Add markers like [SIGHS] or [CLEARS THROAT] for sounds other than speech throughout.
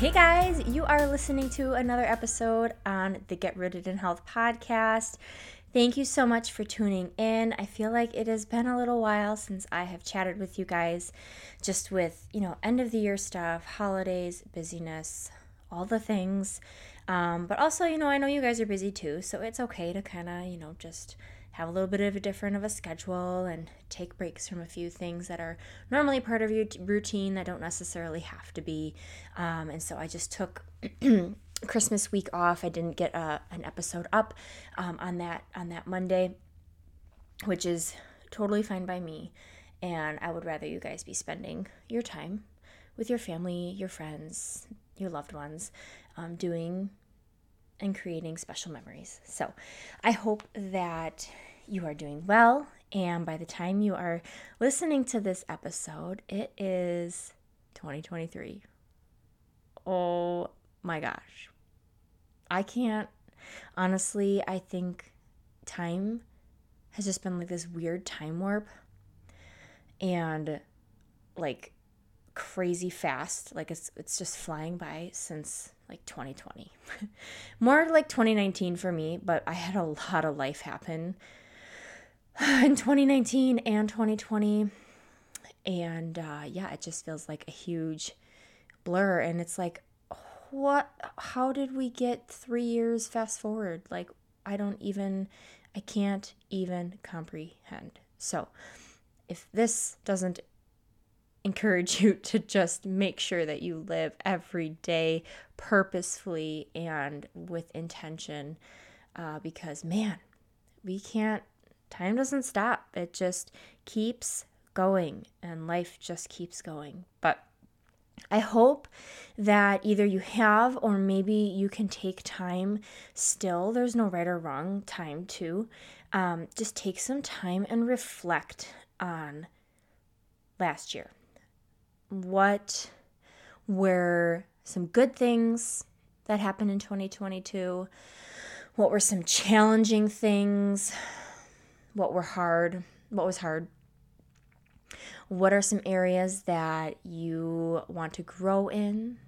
Hey guys, you are listening to another episode on the Get Rooted in Health podcast. Thank you so much for tuning in. I feel like it has been a little while since I have chatted with you guys just with, you know, end of the year stuff, holidays, busyness, all the things. Um, but also, you know, I know you guys are busy too, so it's okay to kind of, you know, just have a little bit of a different of a schedule and take breaks from a few things that are normally part of your routine that don't necessarily have to be. Um, and so I just took [CLEARS THROAT] Christmas week off. I didn't get a, uh, an episode up um, on that on that Monday, which is totally fine by me. And I would rather you guys be spending your time with your family, your friends, your loved ones, um, doing and creating special memories. So I hope that you are doing well. And by the time you are listening to this episode, it is 2023. Oh my gosh. I can't, honestly, I think time has just been like this weird time warp and like crazy fast. Like it's, it's just flying by since like 2020. [LAUGHS] More like 2019 for me, but I had a lot of life happen [SIGHS] in 2019 and 2020. And uh, yeah, it just feels like a huge blur. And it's like, what? How did we get three years fast forward? Like, I don't even, I can't even comprehend. So, if this doesn't encourage you to just make sure that you live every day purposefully and with intention uh, because man we can't time doesn't stop it just keeps going and life just keeps going but I hope that either you have or maybe you can take time still. There's no right or wrong time to. Um, just take some time and reflect on last year what were some good things that happened in 2022? What were some challenging things? What were hard? What was hard? What are some areas that you want to grow in?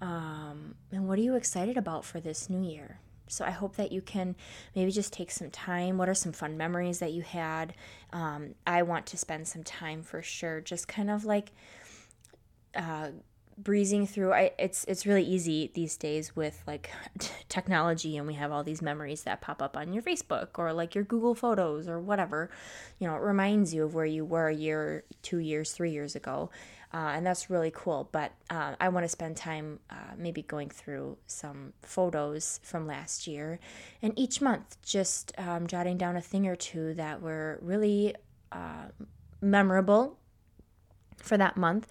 Um, and what are you excited about for this new year? So I hope that you can maybe just take some time. What are some fun memories that you had? Um, I want to spend some time for sure, just kind of like uh, breezing through I, it's it's really easy these days with like t- [LAUGHS] technology and we have all these memories that pop up on your facebook or like your google photos or whatever. You know it reminds you of where you were a year two years three years ago uh, and that's really cool. But uh, i want to spend time uh, maybe going through some photos from last year and each month just um, jotting down a thing or two that were really uh, memorable for that month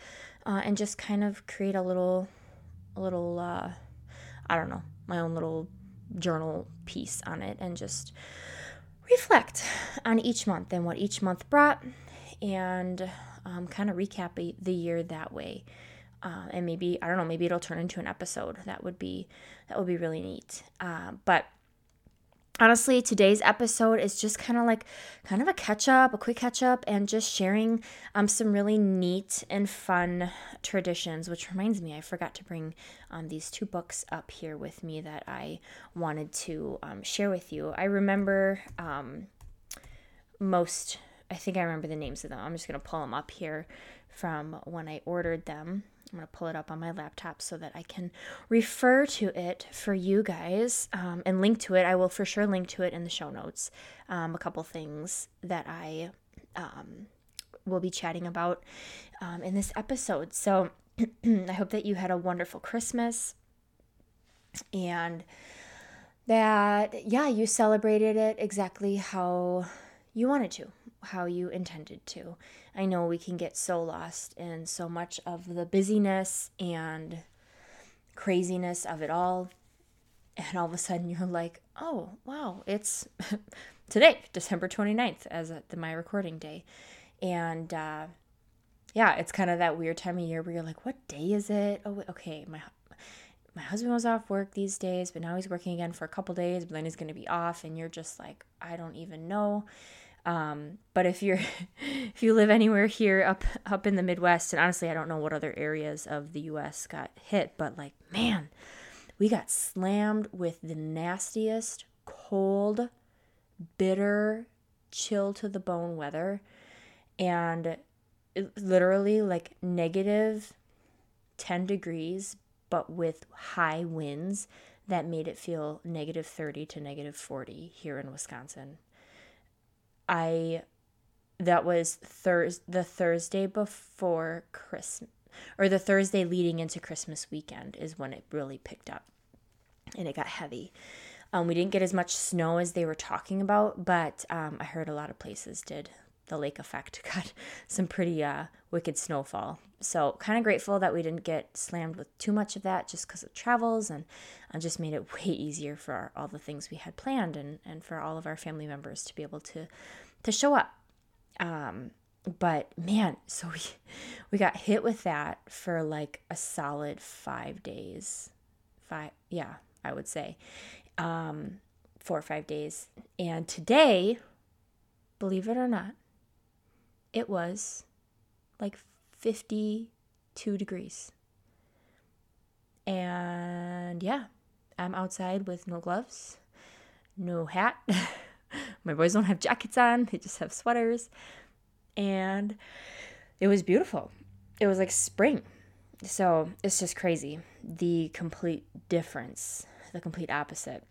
uh, and just kind of create a little, a little, uh, I don't know, my own little journal piece on it and just reflect on each month and what each month brought and um, kind of recap the year that way. Uh, and maybe I don't know, maybe it'll turn into an episode. That would be that would be really neat. Uh, but honestly today's episode is just kind of like kind of a catch up a quick catch up and just sharing um, some really neat and fun traditions which reminds me i forgot to bring um, these two books up here with me that i wanted to um, share with you. I remember um, most i think i remember the names of them. I'm just going to pull them up here from when i ordered them I'm going to pull it up on my laptop so that I can refer to it for you guys um, and link to it. I will for sure link to it in the show notes. Um, a couple things that I um, will be chatting about um, in this episode. So [CLEARS THROAT] I hope that you had a wonderful Christmas and that, yeah, you celebrated it exactly how you wanted to, how you intended to. I know we can get so lost in so much of the busyness and craziness of it all. And all of a sudden you're like, oh, wow, it's [LAUGHS] today, December 29th, as the, my recording day. And uh, yeah, it's kind of that weird time of year where you're like, what day is it? Oh, okay, my my husband was off work these days, but now he's working again for a couple days, but then he's going to be off, and you're just like, I don't even know. Um, but if you're [LAUGHS] if you live anywhere here up up in the Midwest, and honestly, I don't know what other areas of the U.S. got hit, but like, man, we got slammed with the nastiest, cold, bitter, chill to the bone weather, and literally like negative 10 degrees, but with high winds that made it feel negative 30 to negative 40 here in Wisconsin. I that was Thurs the Thursday before Christmas or the Thursday leading into Christmas weekend is when it really picked up and it got heavy. Um, we didn't get as much snow as they were talking about, but um, I heard a lot of places did the lake effect [LAUGHS] got some pretty uh, wicked snowfall. So kind of grateful that we didn't get slammed with too much of that just because of travels and uh, just made it [LAUGHS] way easier for our, all the things we had planned and, and for all of our family members to be able to to show up. Um, but man, so we we got hit with that for like a solid five days. Five, yeah, I would say, um, four or five days. And today, believe it or not, it was like 52 degrees. And yeah, I'm outside with no gloves, no hat. [LAUGHS] My boys don't have jackets on, they just have sweaters. And it was beautiful. It was like spring. So it's just crazy. The complete difference, the complete opposite.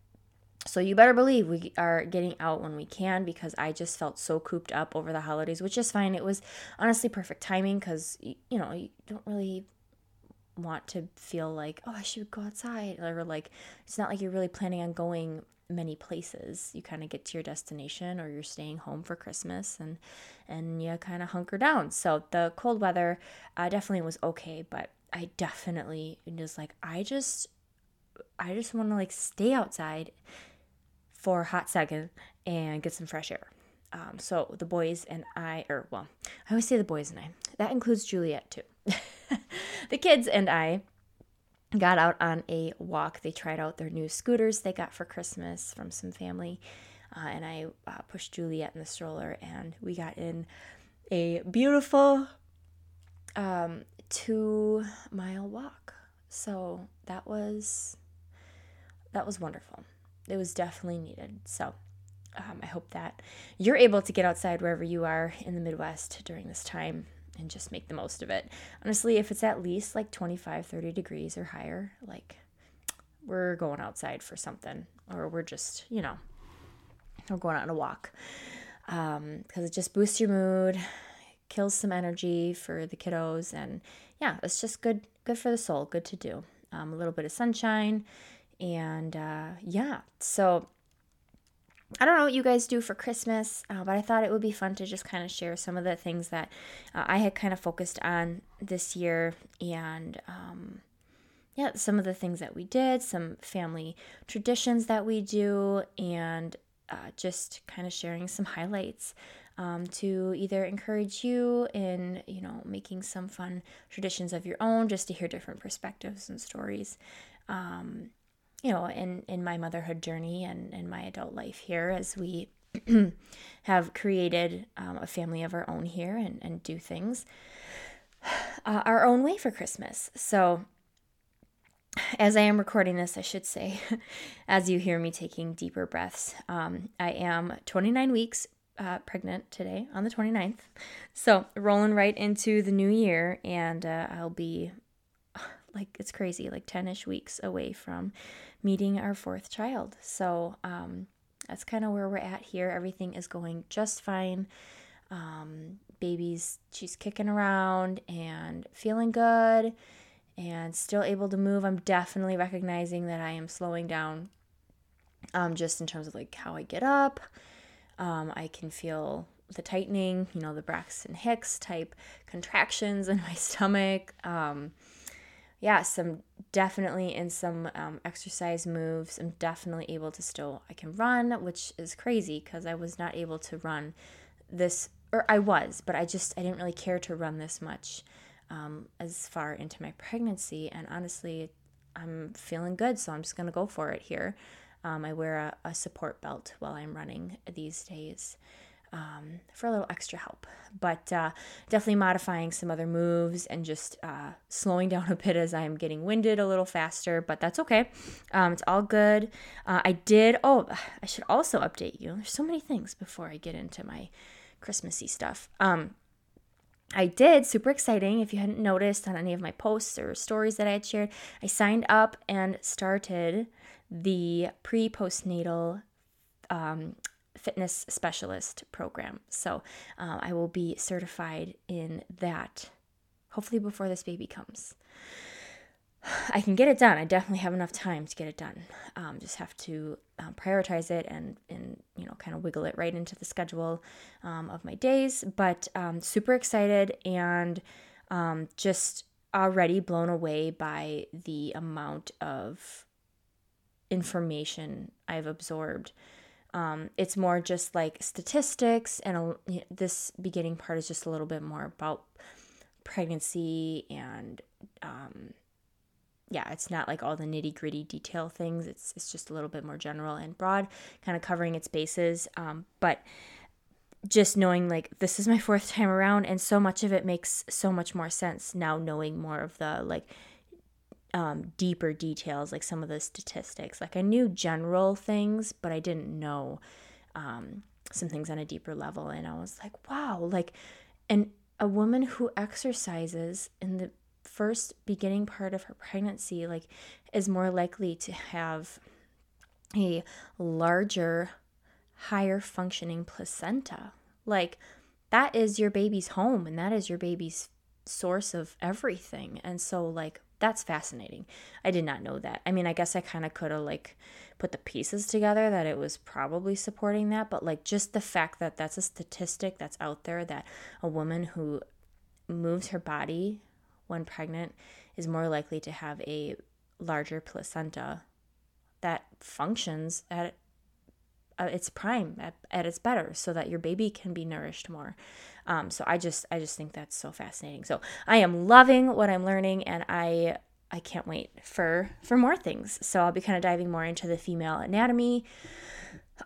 So you better believe we are getting out when we can because I just felt so cooped up over the holidays, which is fine. It was honestly perfect timing because, you know, you don't really want to feel like, oh, I should go outside. Or like, it's not like you're really planning on going many places. You kind of get to your destination or you're staying home for Christmas and, and you kind of hunker down. So the cold weather uh, definitely was okay, but I definitely was like, I just, I just want to like stay outside for a hot second and get some fresh air. Um, so the boys and I, or well, I always say the boys and I, that includes Juliet too. [LAUGHS] the kids and I got out on a walk. They tried out their new scooters they got for Christmas from some family. Uh, and I uh, pushed Juliet in the stroller, and we got in a beautiful um, two mile walk. So that was that was wonderful it was definitely needed. So um, I hope that you're able to get outside wherever you are in the Midwest during this time and just make the most of it. Honestly, if it's at least like 25, 30 degrees or higher, like we're going outside for something, or we're just, you know, we're going on a walk because um, it just boosts your mood, kills some energy for the kiddos, and yeah, it's just good, good for the soul, good to do. Um, a little bit of sunshine and uh, yeah, so I don't know what you guys do for Christmas, uh, but I thought it would be fun to just kind of share some of the things that uh, I had kind of focused on this year and um, yeah, some of the things that we did, some family traditions that we do, and uh, just kind of sharing some highlights um, to either encourage you in, you know, making some fun traditions of your own, just to hear different perspectives and stories. Um, you know, in, in my motherhood journey and in my adult life here as we [CLEARS THROAT] have created um, a family of our own here and, and do things uh, our own way for Christmas. So, as I am recording this, I should say, [LAUGHS] as you hear me taking deeper breaths, um, I am 29 weeks uh, pregnant today on the 29th. So, rolling right into the new year, and uh, I'll be like it's crazy, like 10 ish weeks away from meeting our fourth child. So um, that's kind of where we're at here. Everything is going just fine. Um, baby's, she's kicking around and feeling good and still able to move. I'm definitely recognizing that I am slowing down um, just in terms of like how I get up. Um, I can feel the tightening, you know, the Braxton Hicks type contractions in my [LAUGHS] stomach. Um, yeah, some definitely in some um, exercise moves. I'm definitely able to still, I can run, which is crazy because I was not able to run this, or I was, but I just, I didn't really care to run this much um, as far into my pregnancy. And honestly, I'm feeling good, so I'm just going to go for it here. Um, I wear a, a, support belt while I'm running these days um, for a little extra help. But uh, definitely modifying some other moves and just uh, slowing [LAUGHS] down a bit as I'm getting winded a little faster, but that's okay. Um, it's all good. Uh, I did, oh, I should also update you. There's so many things before I get into my Christmassy stuff. Um, I did, super exciting. If you hadn't noticed on any of my posts or stories that I had shared, I signed up and started the pre postnatal um, fitness specialist program. So um, I will be certified in that hopefully before this baby comes. I can get it done. I definitely have enough time to get it done. Um, just have to um, prioritize it and and you know kind of wiggle it right into the schedule um, of my days. But um, super excited and um, just already blown away by the amount of information I've absorbed. Um, it's more just like statistics, and a, this beginning part is just a little bit more about pregnancy and um, yeah, it's not like all the nitty gritty detail things. It's it's just a little bit more general and broad, kind of covering its bases. Um, but just knowing like this is my [LAUGHS] fourth time around, and so much of it makes so much more sense now, knowing more of the like um, deeper details, like some of the statistics. Like I knew general things, but I didn't know um, some things on a deeper level, and I was like, wow, like, and a woman who exercises in the first beginning part of her pregnancy like is more likely to have a larger higher functioning placenta. Like that is your baby's home and that is your baby's source of everything. And so like that's fascinating. I did not know that. I mean i guess i kind of could have like put the pieces together that it was probably supporting that but like just the fact that that's a statistic that's out there that a woman who moves her body when pregnant is more likely to have a larger placenta that functions at its prime at, at its better so that your baby can be nourished more um, so i just i just think that's so fascinating so i am loving what i'm learning and i i can't wait for for more things so i'll be kind of diving more into the female anatomy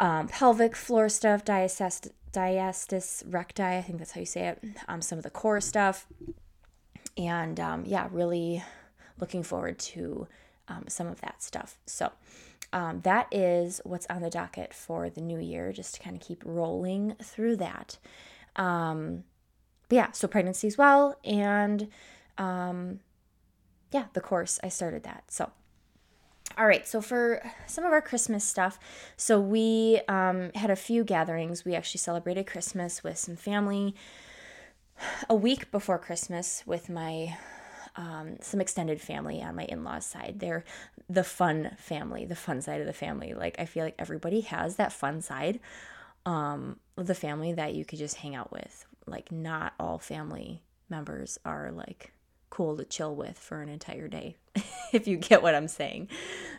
um, pelvic floor stuff diastastis, diastis recti i think that's how you say it um, some of the core stuff and um, yeah, really looking forward to um, some of that stuff. So um, that is what's on the docket for the new year, just to kind of keep rolling through that. Um, but yeah, so pregnancy as well, and um, yeah, the course I started that. So all right, so for some of our Christmas stuff, so we um, had a few gatherings. We actually celebrated Christmas with some family a week before Christmas with my um, some extended family on my in-laws side. They're the fun family, the fun side of the family. Like I feel like everybody has that fun side um, the family that you could just hang out with. Like not all family members are like cool to chill with for an entire day, [LAUGHS] if you get what I'm saying.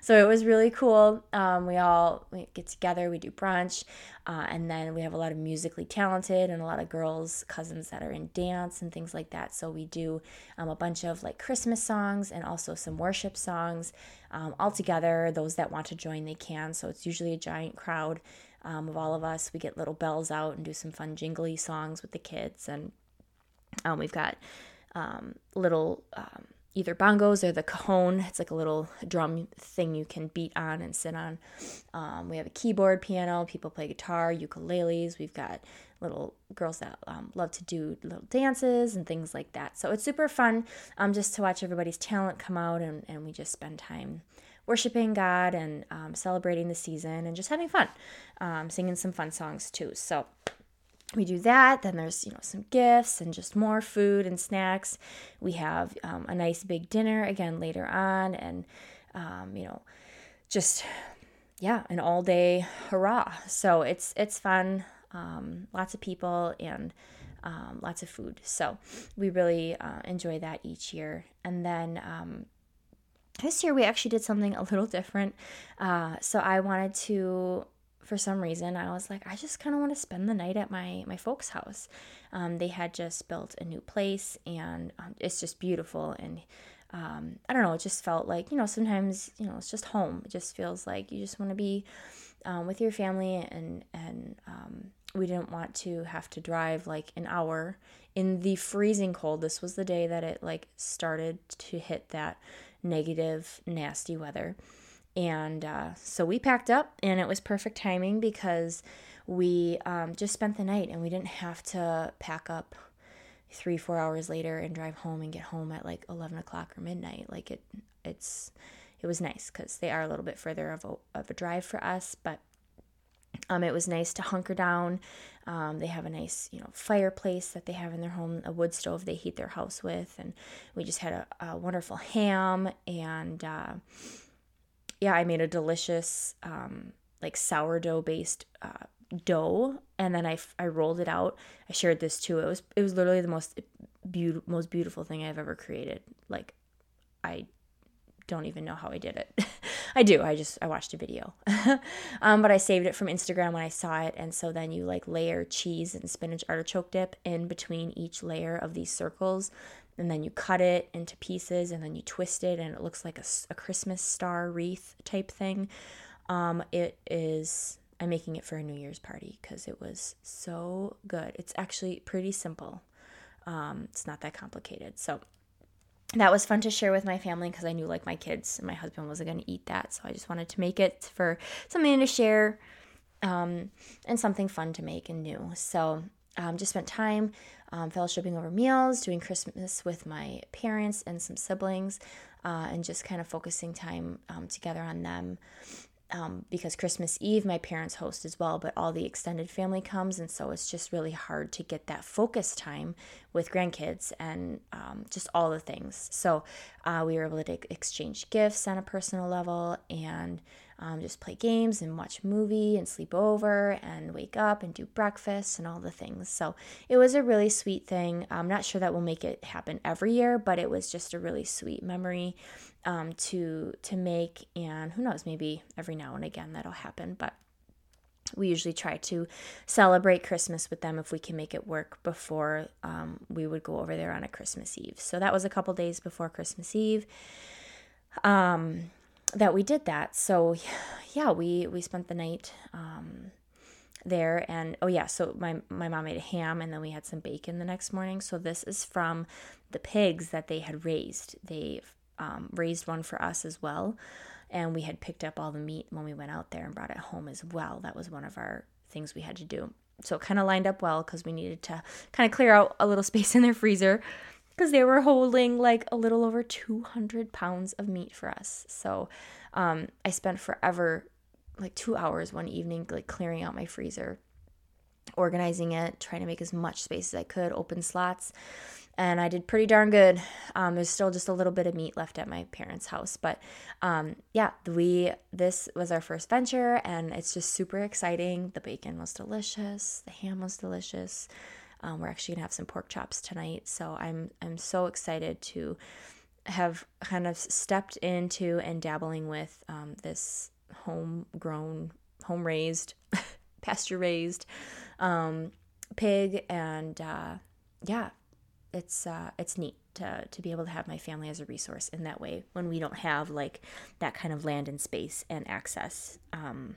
So it was really cool. Um, we all we get together, we do brunch, uh, and then we have a lot of musically talented and a lot of girls, cousins that are in dance and things like that. So we do um, a bunch of like Christmas songs and also some worship songs um, all together. Those that want to join, they can. So it's usually a giant crowd um, of all of us. We get little bells out and do some fun jingly songs with the kids and um, we've got um, little um, either bongos or the cajon. It's like a little drum thing you can beat on and sit on. Um, we have a keyboard, piano. People play guitar, ukuleles. We've got little girls that um, love to do little dances and things like that. So it's super fun um, just to watch everybody's talent come out and, and we just spend time worshiping God and um, celebrating the season and just having fun, um, singing some fun songs too. So we do that. Then there's you know some gifts and just more food and snacks. We have um, a nice big dinner again later on, and um, you know just yeah an all day hurrah. So it's it's fun. Um, lots of people and. Um, lots of food. So we really uh, enjoy that each year. And then um, this year we actually did something a little different. Uh, so I wanted to, for some reason, I was like, I just kind of want to spend the night at my my folks' house. Um, they had just built a new place, and um, it's just beautiful. And um, I don't know, it just felt like you know sometimes you know it's just home. It just feels like you just want to be um, with your family, and and um, we didn't want to have to drive like an hour in the freezing cold. This was the day that it like started to hit that negative, nasty weather. And uh, so we packed up, and it was perfect timing because we um, just spent the night and we didn't have to pack up three, four hours later and drive home and get home at like 11 o'clock or midnight. Like it, it's, it was nice because they are a little bit further of a, of a drive for us, but um, it was nice to hunker down. Um, they have a nice, you know, fireplace that they have in their home, a wood stove they heat their house with, and we just had a, a wonderful ham and uh, yeah, I made a delicious um, like sourdough based uh, dough, and then I, I rolled it out. I shared this too. It was it was literally the most beautiful most beautiful thing I've ever created. Like I don't even know how I did it. [LAUGHS] I do. I just I watched a video, [LAUGHS] um, but I saved it from Instagram when I saw it, and so then you like layer cheese and spinach artichoke dip in between each layer of these circles, and then you cut it into pieces, and then you twist it, and it looks like a, a Christmas star wreath type thing. Um, it is. I'm making it for a New Year's party because it was so good. It's actually pretty simple. Um, it's not that complicated. So that was fun to share with my family because I knew like my kids and my husband wasn't going to eat that. So I just wanted to make it for something to share um, and something fun to make and new. So um, just spent time um, fellowshipping over meals, doing Christmas with my parents and some siblings, uh, and just kind of focusing time um, together on them um, because Christmas Eve, my parents host as well, but all the extended family comes. And so it's just really hard to get that focus time with grandkids and um, just all the things. So uh, we were able to exchange gifts on a personal level and um, just play games and watch a movie and sleep over and wake up and do breakfast and all the things. So it was a really sweet thing. I'm not sure that we'll make it happen every year, but it was just a really sweet memory um, to to make. And who knows, maybe every now and again that'll happen. But we usually try to celebrate Christmas with them if we can make it work before um, we would go over there on a Christmas Eve. So that was a couple days before Christmas Eve. Um, that we did that. So yeah, we we spent the night um, there and oh yeah, so my my mom made a ham and then we had some bacon the next morning. So this is from the pigs that they had raised. They um, raised one for us as well, and we had picked up all the meat when we went out there and brought it home as well. That was one of our things we had to do. So it kind of lined up well because we needed to kind of clear out a little [LAUGHS] space in their freezer because they were holding like a little over 200 pounds of meat for us. So um, I spent forever, like two hours one evening, like clearing out my freezer, organizing it, trying to make as much space as I could, open slots. And I did pretty darn good. Um, there's still just a little bit of meat left at my parents' house, but um, yeah, we this was our first venture, and it's just super exciting. The bacon was delicious, the ham was delicious. Um, we're actually gonna have some pork chops tonight, so I'm I'm so excited to have kind of stepped into and dabbling with um, this homegrown, home raised, [LAUGHS] pasture raised um, pig, and uh, yeah, it's uh, it's neat to to be able to have my family as a resource in that way when we don't have like that kind of land and space and access. Um,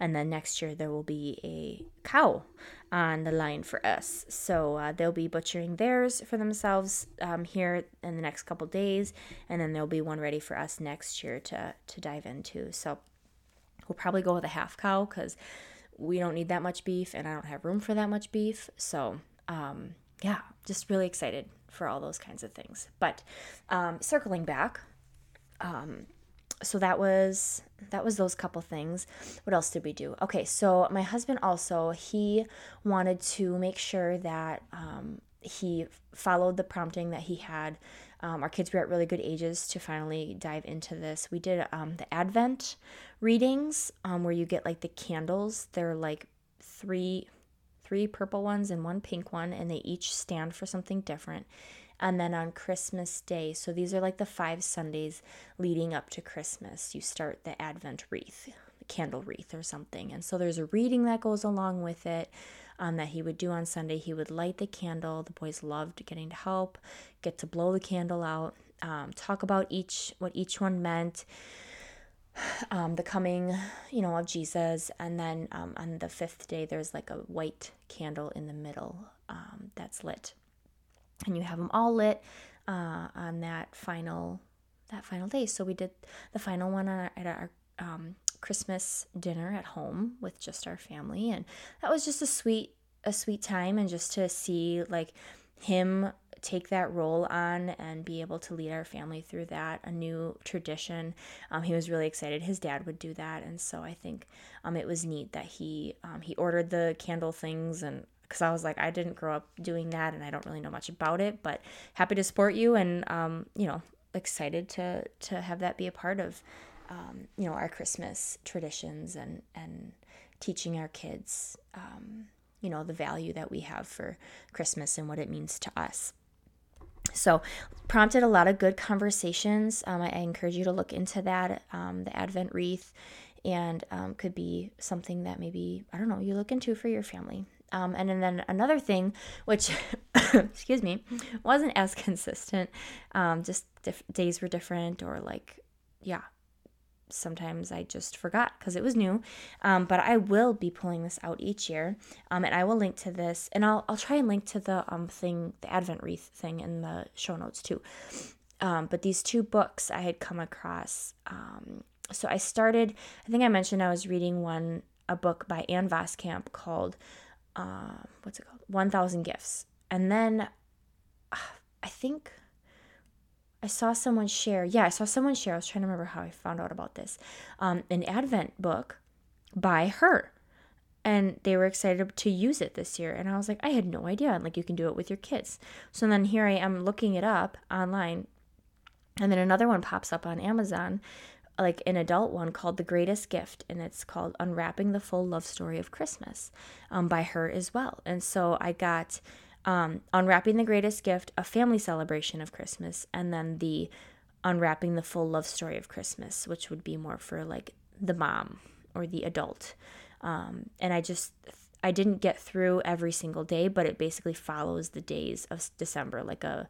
and then next year there will be a cow on the line for us. So uh, they'll be butchering theirs for themselves um, here in the next couple days, and then there'll be one ready for us next year to to dive into. So we'll probably go with a half cow because we don't need that much beef, and I don't have room for that much beef. So, um, yeah, just really excited for all those kinds of things. But um, circling back, um, so that was that was those couple things. What else did we do? Okay so my husband also he wanted to make sure that um, he followed the prompting that he had. Um, our kids were at really good ages to finally dive into this. We did um, the advent readings um, where you get like the candles. They're like three three purple ones and one pink one and they each stand for something different and then on Christmas Day. So these are like the five Sundays leading up to Christmas. You start the Advent wreath, the candle wreath or something. And so there's a reading that goes along with it um, that he would do on Sunday. He would light the candle. The boys loved getting to help, get to blow the candle out, um, talk about each what each one meant. Um, the coming, you know, of Jesus, and then um, on the fifth day, there's like a white candle in the middle um, that's lit. And you have them all lit uh, on that final that final day. So we did the final one our, at our um, Christmas dinner at home with just our family, and that was just a sweet a sweet time, and just to see like him take that role on and be able to lead our family through that a new tradition um, he was really excited his dad would do that and so i think um, it was neat that he um, he ordered the candle things and because I was like, I didn't grow up doing that and I don't really know much about it, but happy to support you and, um, you know, excited to, to have that be a part of, um, you know, our Christmas traditions and, and teaching our kids, um, you know, the value that we have for Christmas and what it means to us. So, prompted a lot of good conversations. Um, I, I, encourage you to look into that. Um, the Advent wreath and um, could be something that maybe I don't know you look into for your family. Um, and then another thing, which [COUGHS] excuse me, wasn't as [LAUGHS] consistent. Um, just diff- days were different, or like, yeah, sometimes I just forgot because it was new. Um, but I will be pulling this out each year, um, and I will link to this, and I'll I'll try and link to the um thing, the Advent wreath thing in the show notes too. Um, but these two books I had come across. Um, so I started. I think I mentioned I was reading one a book by Ann Voskamp called uh, what's it called? 1000 Gifts. And then uh, I think I saw someone share, yeah, I saw someone share, I was trying to remember how I found out about this, um, an Advent book by her. And they were excited to use it this year. And I was like, I had no idea. And like, you can do it with your kids. So then here I am looking it up online. And then another one pops up on Amazon like an adult one called The Greatest Gift, and it's called Unwrapping the Full Love Story of Christmas um, by her as well. And so I got um, Unwrapping the Greatest Gift, a family celebration of Christmas, and then the Unwrapping the Full Love Story of Christmas, which would be more for like the mom or the adult. Um, and I just, I didn't get through every single day, but it basically follows the days of December, like a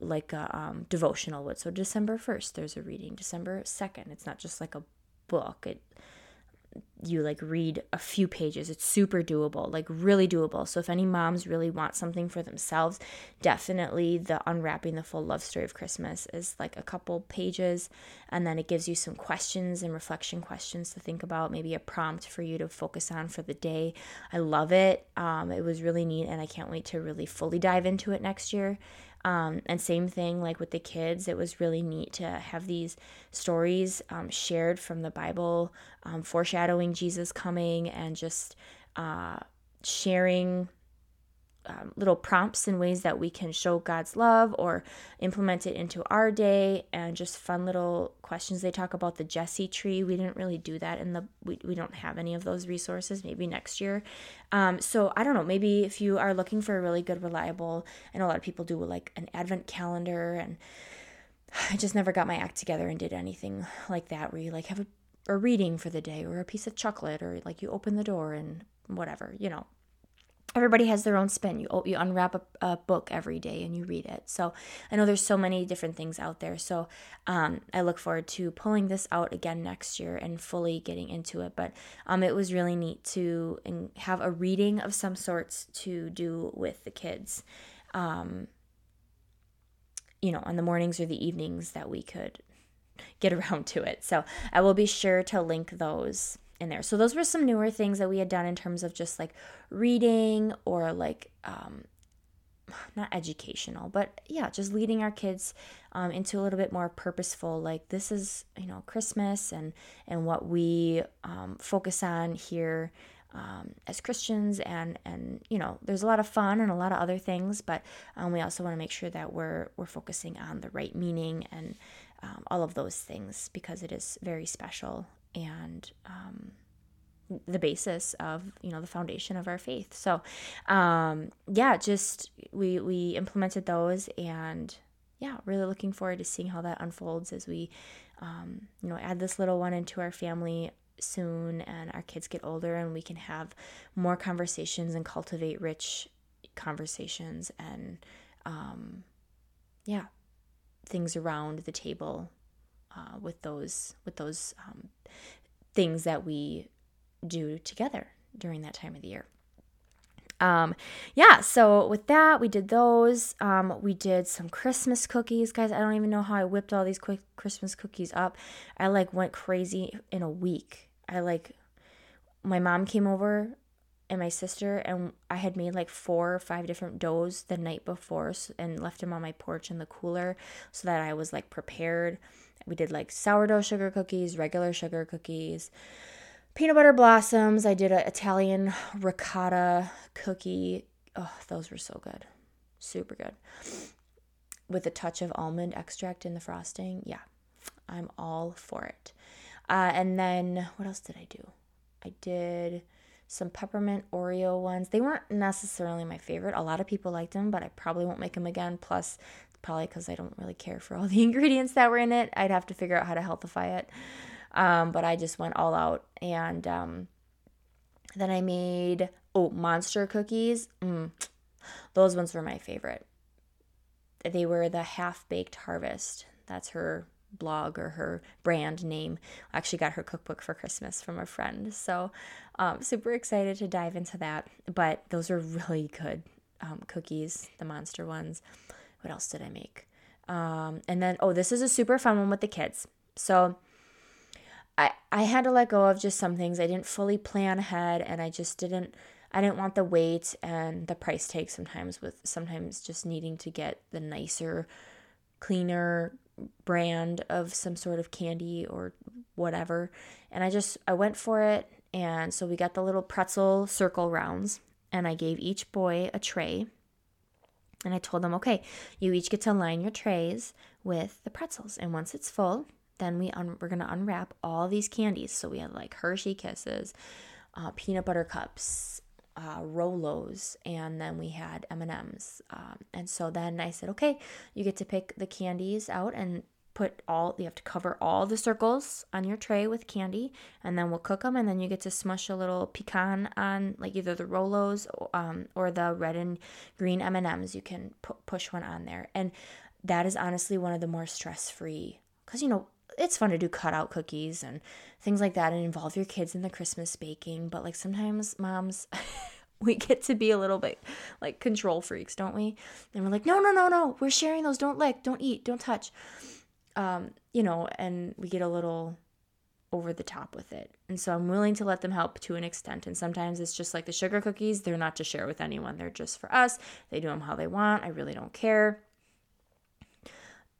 like a um, devotional would. So December 1st, there's a reading. December 2nd, it's not just like a book. It you like read a few pages. It's super doable, like really doable. So if any moms really want something for themselves, definitely the unwrapping the full love story of Christmas is like a couple pages and then it gives you some questions and reflection questions to think about, maybe a prompt for you to focus on for the day. I love it. Um, it was really neat and I can't wait to really fully dive into it next year. Um, and same thing like with the kids, it was really neat to have these stories um, shared from the Bible, um, foreshadowing Jesus coming and just uh, sharing um, little prompts and ways that we can show God's love or implement it into our day and just fun little questions. They talk about the Jesse tree. We didn't really do that in the, we, we don't have any of those resources, maybe next year. Um, so I don't know, maybe if you are looking for a really good, reliable, and a lot of people do like an advent calendar and I just never got my act together and did anything like that where you like have a, a reading for the day or a piece of chocolate or like you open the door and whatever, you know, everybody has their own spin. You you unwrap a, a, book every day and you read it. So I know there's so many different things out there. So um, I look forward to pulling this out again next year and fully getting into it. But um, it was really neat to have a reading of some sorts to do with the kids. Um, you know, on the mornings or the evenings that we could get [LAUGHS] around to it. So I will be sure to link those in there. So those were some newer things that we had done in terms of just like reading or like um, [SIGHS] not educational, but yeah, just leading our kids um, into a little bit more purposeful. Like this is you know Christmas and and what we um, focus on here um, as Christians, and and you know there's a lot of fun and a lot of other things, but um, we also want to make sure that we're we're focusing on the right meaning and um, all of those things because it is very special and um, the basis of you know the foundation of our faith. So um yeah just we we implemented those and yeah really looking forward to seeing how that unfolds as we um you know add this little one into our family soon and our kids get older and we can have more conversations and cultivate rich conversations and um yeah things around the table uh, with those with those um, things that we do together during that time of the year. Um, yeah, so with that, we did those. Um, we did some Christmas cookies, guys. I don't even know how I whipped all these quick Christmas cookies up. I like went crazy in a week. I like, my mom came over and my sister, and I had made like four or five different doughs the night before and left them on my porch in the cooler so that I was like prepared. We did like sourdough sugar cookies, regular sugar cookies peanut butter blossoms. I did an Italian ricotta cookie. Oh, those were so good. Super good. With a touch of almond extract in the frosting. Yeah, I'm all for it. Uh, and then what else did I do? I did some peppermint Oreo ones. They weren't necessarily my favorite. A lot of people liked them, but I probably won't make them again. Plus, probably because I don't really care for all the [LAUGHS] ingredients that were in it. I'd have to figure out how to healthify it. Um, but I just went all out. And um, then I made, oh, monster cookies. Mm, those ones were my favorite. They were the half baked harvest. That's her blog or her brand name. I actually got her cookbook for Christmas from a friend. So, um, super excited to dive into that. But those are really good um, cookies, the monster ones. What else did I make? Um, and then, oh, this is a super fun one with the kids. So, I, I had to let go of just some things. I didn't fully plan ahead and I just didn't I didn't want the weight and the price tag sometimes with sometimes just needing to get the nicer, cleaner brand of some sort of candy or whatever. And I just I went for it and so we got the little pretzel circle rounds and I gave each boy a tray. And I told them, "Okay, you each get to line your trays with the pretzels and once it's full, then we un- we're gonna unwrap all these candies. So we had like Hershey Kisses, uh, peanut butter cups, uh, Rolos, and then we had M and M's. Um, and so then I said, okay, you get to pick the candies out and put all you have to cover all the circles on your tray with candy and then we'll cook them and then you get to smush a little pecan on like either the rolos um, or the red and green m&ms you can pu- push one on there and that is honestly one of the more stress-free because you know it's fun to do cutout cookies and things like that and involve your kids in the Christmas baking. But like sometimes moms, [LAUGHS] we get to be a little bit like control freaks, don't we? And we're like, no, no, no, no, we're sharing those. Don't lick, don't eat, don't touch. Um, you know, and we get a little over the top with it. And so I'm willing to let them help to an extent. And sometimes it's just like the sugar cookies, they're not to share with anyone. They're just for us. They do them how they want. I really don't care.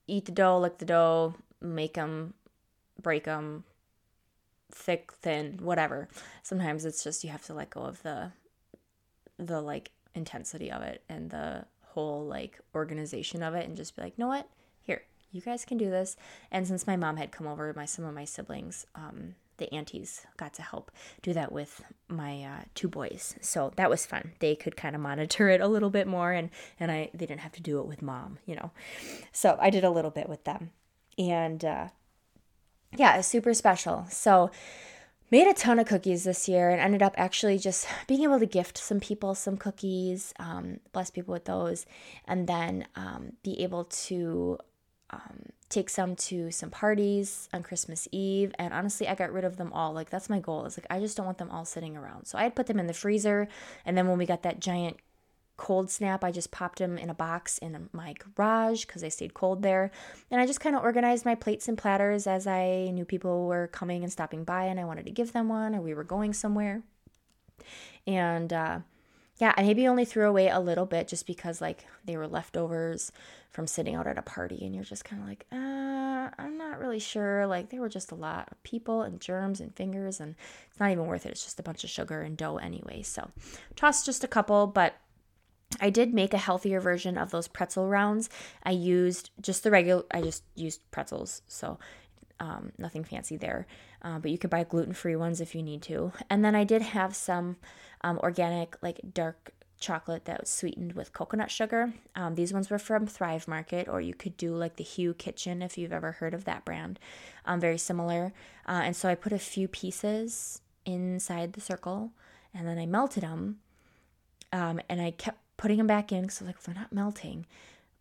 Eat the dough, lick the dough, make them, break them, thick, thin, whatever. Sometimes it's just you have to let go of the the like intensity of it and the whole like organization of it and just be like, "Know what? Here, you guys can do this." And since my mom had come over, my some of my siblings um the aunties got to help do that with my uh, two boys so that was fun they could kind of monitor it a little bit more and and i they didn't have to do it with mom you know so i did a little bit with them and uh, yeah, super special. So made a ton of cookies this year and ended up actually just being able to gift some people some cookies, um, bless people with those, and then um, be able to um, take some to some parties on Christmas Eve. And honestly, I got rid of them all. Like that's my goal. Is like I just don't want them all sitting around. So I had put them in the freezer, and then when we got that giant cold snap, I just popped them in a box in my garage because they stayed cold there. And I just kind of organized my plates and platters as I knew people were coming and stopping by and I wanted to give them one or we were going somewhere. And uh, yeah, I maybe only threw away a little bit just because like they were leftovers from sitting out at a party and you're just kind of like, uh, I'm not really sure. Like there were just a lot of people and germs and fingers and it's not even worth it. It's just a bunch of sugar and dough anyway. So tossed just a couple, but I did make a healthier version of those pretzel rounds. I used just the regular, I just used pretzels. So um, nothing fancy there. Uh, but you could buy gluten free ones if you need to. And then I did have some um, organic, like dark chocolate that was sweetened with coconut sugar. Um, these ones were from Thrive Market, or you could do like the Hu Kitchen if you've ever heard of that brand. Um, very similar. Uh, and so I put a few pieces inside the circle and then I melted them. Um, and I kept putting them back in because I was like, they're not melting,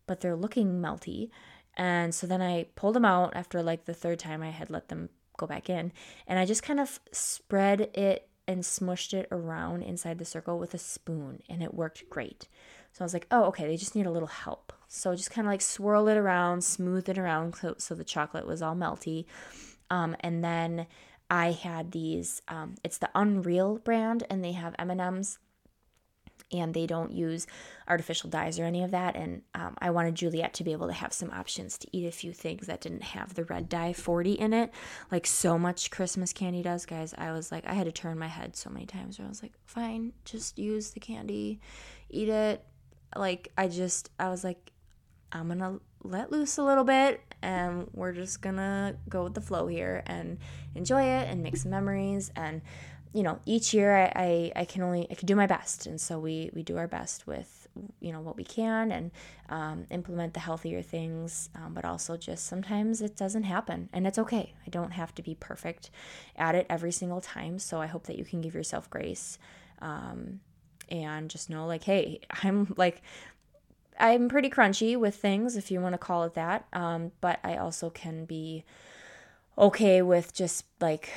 but they're looking melty. And so then I pulled them out after like the third time I had let them go back in. And I just kind of spread it and smushed it around inside the circle with a spoon and it worked great. So I was like, oh, okay, they just need a little help. So just kind of like swirl it around, smooth it around so, so the chocolate was all melty. Um, and then I had these, um, it's the Unreal brand and they have M&Ms and they don't use artificial dyes or any of that. And um, I wanted Juliet to be able to have some options to eat a few things that didn't have the red dye 40 in it, like so much Christmas candy does, guys. I was like, I had to turn my head so many times where I was like, fine, just use the candy, eat it. Like, I just, I was like, I'm gonna let loose a little bit and we're just gonna go with the flow here and enjoy it and make some memories and you know, each year I, I, I, can only I can do my best, and so we we do our best with you know what we can and um, implement the healthier things, um, but also just sometimes it doesn't happen, and it's okay. I don't have to be perfect at it every single time, so I hope that you can give yourself grace, um, and just know like, hey, [LAUGHS] I'm like. I'm pretty crunchy with things, if you want to call it that. Um, but I also can be okay with just like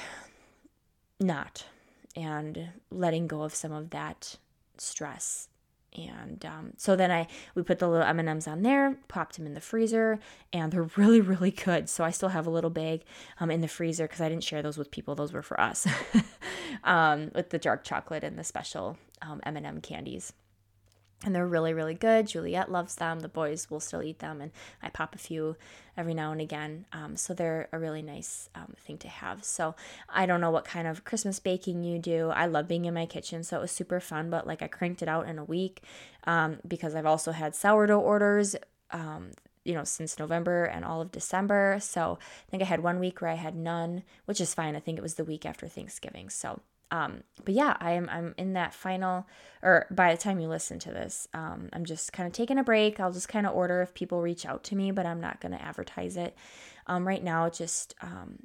not and letting go of some of that stress. And um, so then I we put the little M and M's on there, popped them in the freezer, and they're [LAUGHS] really really good. So I still have a little bag um, in the freezer because I didn't share those with people; those were for us, [LAUGHS] um, with the dark chocolate and the special um, M and M candies and they're really really good. Juliet loves them. The boys will still eat them and i pop a few every now and again. Um, so they're a really nice um, thing to have. So i don't know what kind of christmas baking you do. I love being in my kitchen so it was super fun but like i cranked it out in a week um, because i've also had sourdough orders um, you know since november and all of december. So i think i had one week where i had none which is fine. I think it was the week after thanksgiving. So um, but yeah, I am I'm in that final or by the time you listen to this, um, I'm just kind of taking a break. I'll just kind of order if people reach out to me, but I'm not gonna advertise it. Um, right now, just um,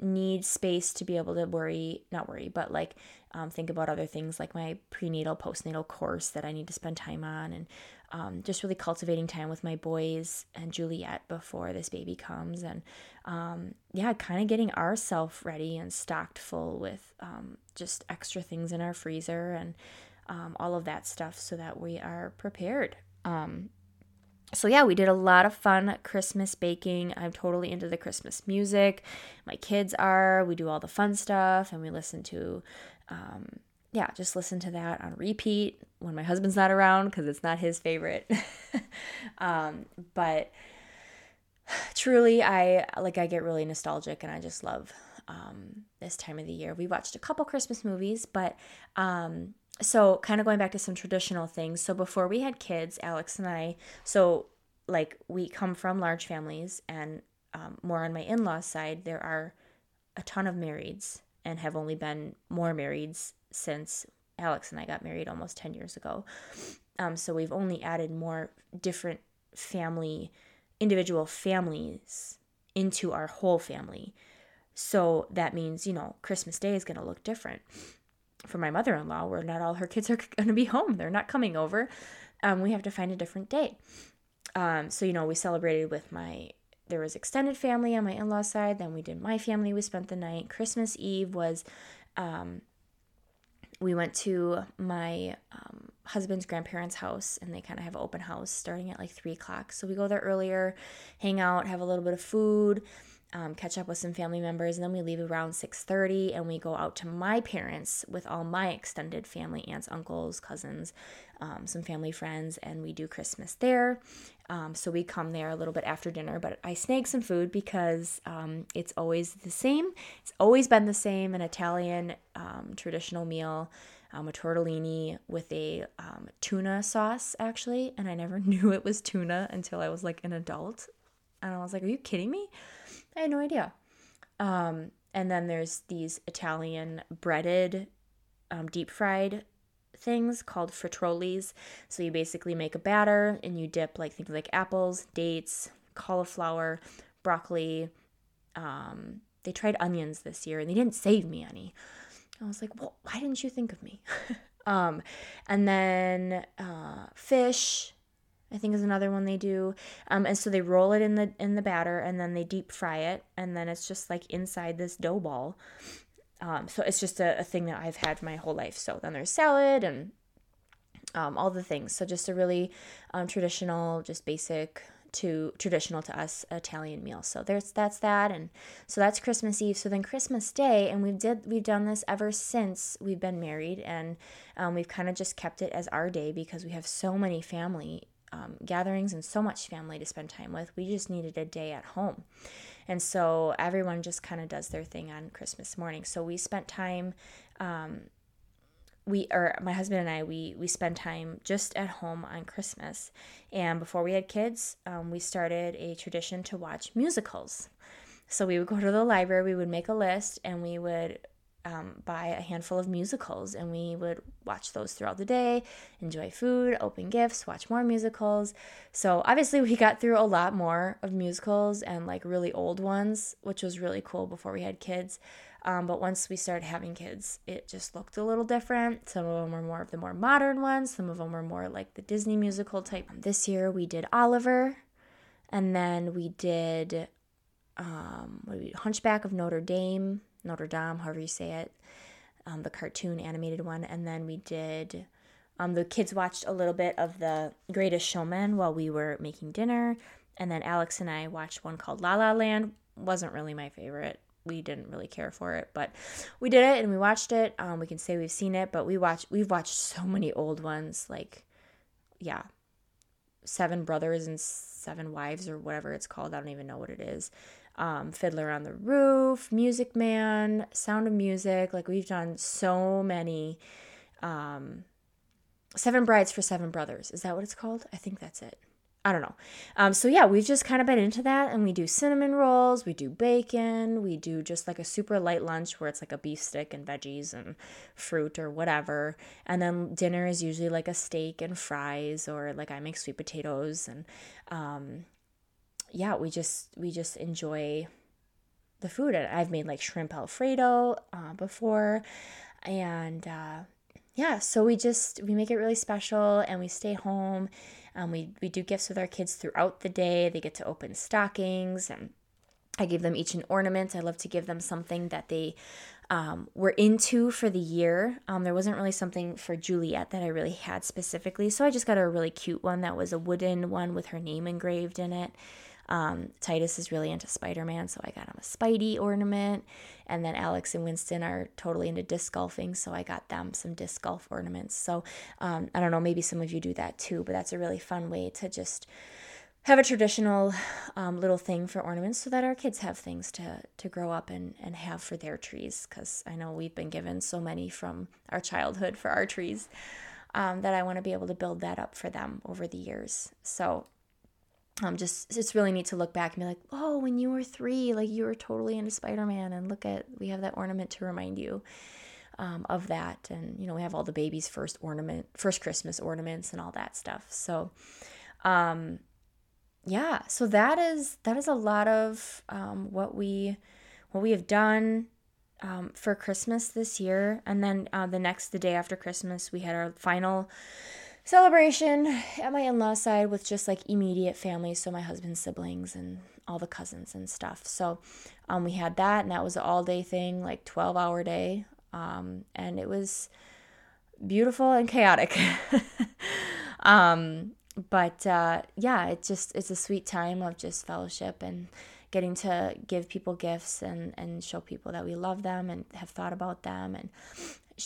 need space to be able to worry, not worry, but like um, think about other things like my prenatal, postnatal course that I need to spend time on, and um, just really cultivating time with my boys and Juliet before this baby comes, and um, yeah, kind of getting ourself ready and stocked full with um, just extra things in our freezer and um, all of that stuff so that we are prepared. Um, so yeah, we did a lot of fun Christmas baking. I'm totally into the Christmas music. My kids are. We do all the fun stuff, and we listen to um, yeah, just listen to that on repeat when my husband's not around because it's not his favorite. [LAUGHS] um, but truly, I like I get really nostalgic and I just love um, this time of the year. We watched a couple Christmas movies, but um, so kind of going back to some traditional things. So before we had kids, Alex and I, so like we come from large families, and um, more on my in laws' side, there are a ton of marrieds and have only been more marrieds since Alex and I got married almost 10 years ago. Um, so we've only added more different family, individual families into our whole family. So that means, you know, Christmas Day is going to look different. For my mother in law, where not all her kids are [LAUGHS] going to be home, they're not coming over. Um, we have to find a different day. Um, so, you know, we celebrated with my there was extended family on my in-law side then we did my family we spent the night christmas eve was um, we went to my um, husband's grandparents' house, and they kind of have an open house starting at like three o'clock. So we go there earlier, hang out, have a little bit of food, um, catch up with some family members, and then we leave around 6:30, and we go out to my parents with all my extended family, aunts, uncles, cousins, um, some family friends, and we do Christmas there. Um, so we come there a little bit after dinner, but I snag some food because um, it's always the same. It's always been the same an Italian um, traditional meal. Um, a tortellini with a tuna sauce, actually, and I never [LAUGHS] knew it was tuna until I was like an adult. And I was like, Are you kidding me? I had no idea. Um, and then there's these Italian breaded, um, deep fried things called fritollis. So you basically make a batter and you dip like things like apples, dates, cauliflower, broccoli. Um, they tried onions this year and they didn't save me any. I was like, well, why didn't you think of me? [LAUGHS] um, and then uh, fish, I think is another one they do. Um, and so they roll it in the in the batter and then they deep fry it and then it's just like inside this dough ball. Um, so it's just a, a, thing that I've had my whole life. So then there's salad and um, all the things. So just a really um, traditional, just basic to traditional to us Italian meal. So there's that's that, and so that's Christmas Eve. So then Christmas Day, and we've did we've done this ever since we've been married, and um, we've kind of just kept it as our day because we have so many family um, gatherings and so much family to spend time with. We just needed a day at home. And so everyone just kind of does their thing on Christmas morning. So we spent time, um, we or my husband and I, we we spend time just at home on Christmas. And before we had kids, um, we started a tradition to watch musicals. So we would go to the library, we would make a list, and we would um, buy a handful of musicals and we would watch those throughout the day, enjoy food, open gifts, watch more musicals. So obviously, we got through a lot more of musicals and like really old ones, which was really cool before we had kids. Um, but once we started having kids, it just looked a little different. Some of them were more of the more modern ones, some of them were more like the Disney musical type. This year, we did Oliver, and then we did um, what we, Hunchback of Notre Dame Notre Dame, however you say it, um, the cartoon animated one. And then we did, um, the kids watched a little bit of the Greatest Showman while we were making dinner. And then Alex and I watched one called La La Land. Wasn't really my favorite. We didn't really care for it, but we did it and we watched it. Um, we can say we've seen it, but we watched we've watched so many old ones, like yeah, Seven Brothers and Seven Wives or whatever it's called. I don't even know what it is um, Fiddler on the Roof, Music Man, Sound of Music. Like we've done so many. Um, Seven Brides for Seven Brothers. Is that what it's called? I think that's it. I don't know. Um, so yeah, we've just kind of been into that, and we do cinnamon rolls, we do bacon, we do just like a super light lunch where it's like a beef stick and veggies and fruit or whatever, and then dinner is usually like a steak and fries, or like I make sweet potatoes and um, yeah, we just we just enjoy the food. And I've made like shrimp alfredo uh, before, and uh, yeah, so we just we make it really special, and we stay home. Um, we we do gifts with our kids throughout the day. They get to open stockings, and I give them each an ornament. I love to give them something that they um, were into for the year. Um, there wasn't really something for Juliet that I really had specifically, so I just got a really cute one that was a wooden one with her name engraved in it. Um, Titus is really into Spider Man, so I got him a Spidey ornament. And then Alex and Winston are totally into disc golfing, so I got them some disc golf ornaments. So um, I don't know, maybe some of you do that too, but that's a really fun way to just have a traditional um, little thing for ornaments so that our kids have things to, to grow up and, and have for their trees because i know we've been given so many from our childhood for our trees um, that i want to be able to build that up for them over the years so um, just it's really neat to look back and be like, oh, when you were three, like you were totally into Spider Man, and look at we have that ornament to remind you um, of that, and you know we have all the baby's first ornament, first Christmas ornaments, and all that stuff. So, um, yeah, so that is that is a lot of um, what we what we have done um, for Christmas this year, and then uh, the next the day after Christmas, we had our final celebration at my in-laws side with just like immediate family so my husband's siblings and all the cousins and stuff so um, we had that and that was an all day thing like 12 hour day um, and it was beautiful and chaotic. [LAUGHS] um, but uh, yeah, it's just it's a sweet time of just fellowship and getting to give people gifts and and show people that we love them and have thought about them and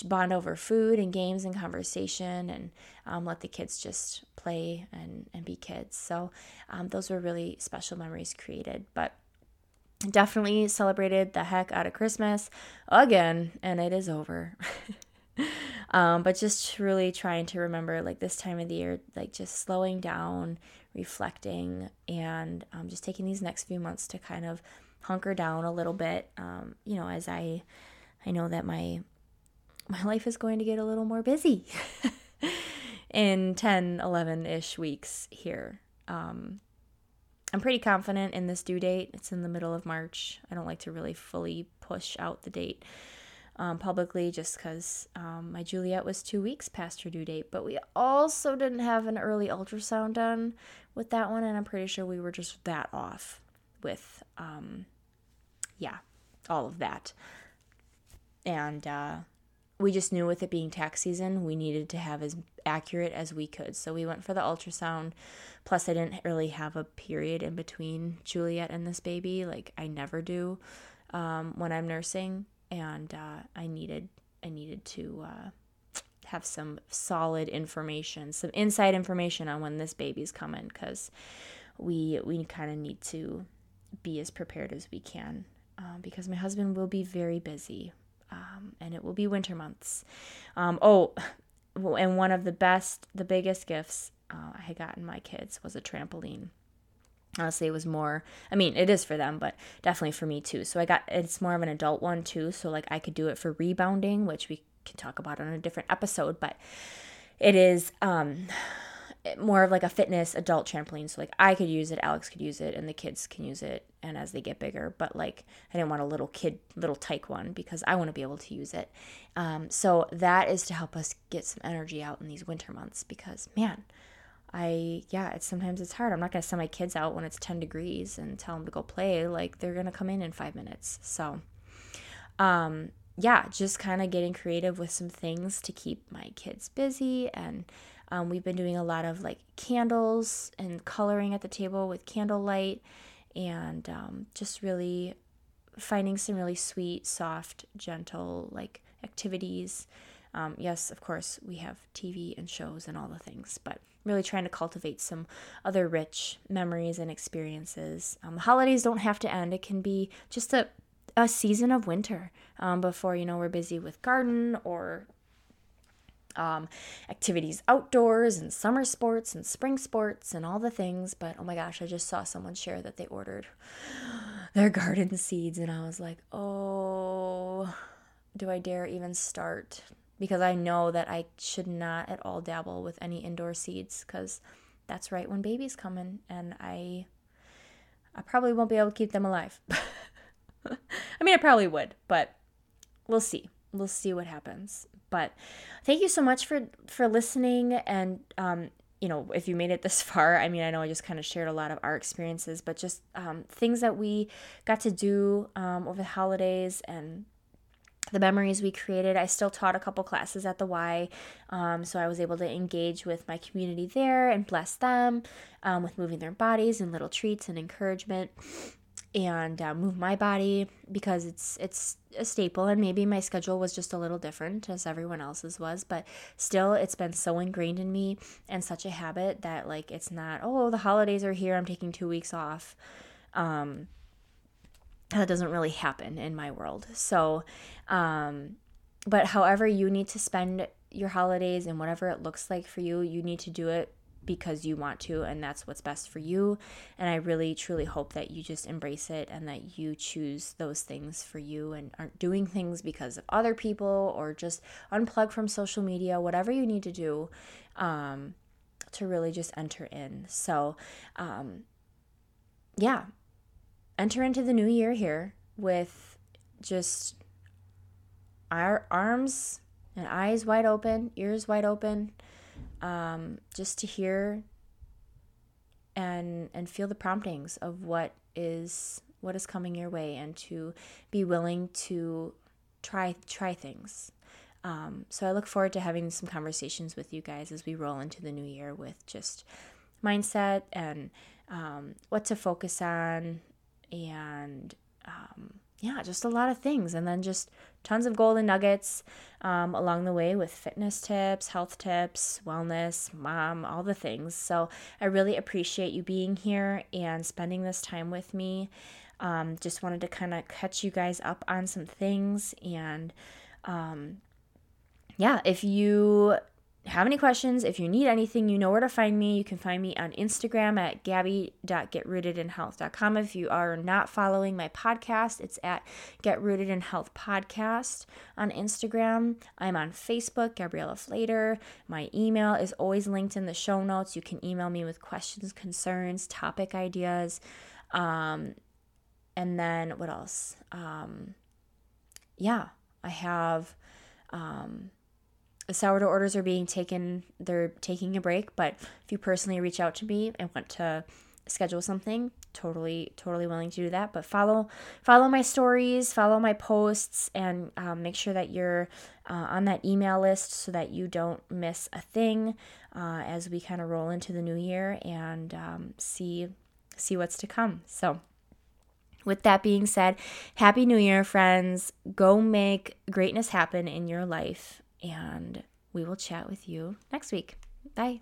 bond over food and games and conversation and um, let the kids just play and, and be kids. So um, those were really special memories created. But definitely celebrated the heck out of Christmas again, and it is over. [LAUGHS] um, but just really trying to remember like this time of the year, like just slowing down, reflecting, and um, just taking these next few months to kind of hunker down a little bit. Um, you know, as I, I know that my my life is going to get a little more busy [LAUGHS] in 10, 11 ish weeks here. Um, I'm pretty confident in this due date. It's in the middle of March. I don't like to really fully push out the date um, publicly just because um, my Juliet was two weeks past her due date. But we also didn't have an early ultrasound done with that one, and I'm pretty sure we were just that off with, um, yeah, all of that. And uh, we just knew with it being tax season, we needed to have as accurate as we could. So we went for the ultrasound. Plus, I didn't really have a period in between Juliet and this baby. Like I never do um, when I'm nursing, and uh, I needed I needed to uh, have some solid information, some inside information on when this baby's coming, because we we kind of need to be as prepared as we can. Um, because my husband will be very busy um, and it will be winter months. Um, oh, and one of the best, the biggest gifts uh, I had gotten my kids was a trampoline. Honestly, it was more, I mean, it is for them, but definitely for me too. So I got, it's more of an adult one too. So, like, I could do it for rebounding, which we can talk about on a different episode, but it is, um, more of like a fitness adult trampoline. So like I could use it, Alex could use it, and the kids can use it. And as they get bigger, but like I didn't want a little kid, little tyke one because I want to be able to use it. Um, so that is to help us get some energy out in these winter months because man, I yeah, it's sometimes it's hard. I'm not gonna send my kids out when it's 10 degrees and tell them to go play. Like they're gonna come in in five minutes. So, um, yeah, just kind of getting creative with some things to keep my kids busy and um, we've been doing a lot of like candles and coloring at the table with candlelight and um, just really finding some really sweet, soft, gentle like activities. Um, yes, of course, we have TV and shows and all the things, but really trying to cultivate some other rich memories and experiences. Um, the holidays don't have to end, it can be just a, a season of winter um, before, you know, we're busy with garden or um, activities outdoors and summer sports and spring sports and all the things. But oh my gosh, I just saw someone share that they ordered [GASPS] their garden seeds, and I was like, oh, do I dare even start? Because I know that I should not at all dabble with any indoor seeds because that's right when babies come in, and I, I probably won't be able to keep them alive. [LAUGHS] I mean, I probably would, but we'll see. We'll see what happens. But thank you so much for for listening and um, you know if you made it this [LAUGHS] far i mean i know i just kind of shared a lot of our experiences but just um, things that we got to do um, over the holidays and the memories we created. I still taught a couple classes at the y um, so i was able to engage with my community there and bless them um, with moving their bodies and little treats and encouragement and uh, move my body because it's it's a staple and maybe my schedule was just a little different as everyone else's was but still it's been so ingrained in me and such a habit that like it's not oh the holidays are here i'm taking two weeks off. Um that doesn't really happen in my world. So um but however you need to spend your holidays and whatever it looks like for you you need to do it because you want to and that's what's best for you. And i really truly hope that you just embrace it and that you choose those things for you and aren't doing things because of other people or just unplug from social media whatever you need to do um, to really just enter in. So um, yeah enter into the new year here with just our arms and eyes wide open ears wide open um, just to hear and and feel the promptings of what is what is coming your way and to be willing to try try things. Um, so I look forward to having some conversations with you guys as we roll into the new year with just mindset and um, what to focus on and yeah, just a lot of things. And then just tons of golden nuggets um, along the way with fitness tips, health tips, wellness, mom, all the things. So I really appreciate you being here and spending this time with me. Um, just wanted to kind of catch you guys up on some things. And um, yeah, if you have any questions, if you need anything, you know where to find me. You can find me on Instagram at gabby.getrootedinhealth.com. If you are not following my podcast, it's at Get Rooted in Health Podcast on Instagram. I'm on Facebook, Gabriella Flater. My email is always linked in the show notes. You can email me with questions, concerns, topic ideas. Um, and then what else? Um, yeah, I have. Um, sourdough orders are being taken they're taking a break but if you personally reach out to me and want to schedule something totally totally willing to do that. But follow follow my stories follow my posts and um, make sure that you're uh, on that email list so that you don't miss a thing uh, as we kind of roll into the new year and um, see see what's to come. So with that being said, Happy New Year, friends. Go make greatness happen in your life and we will chat with you next week. Bye.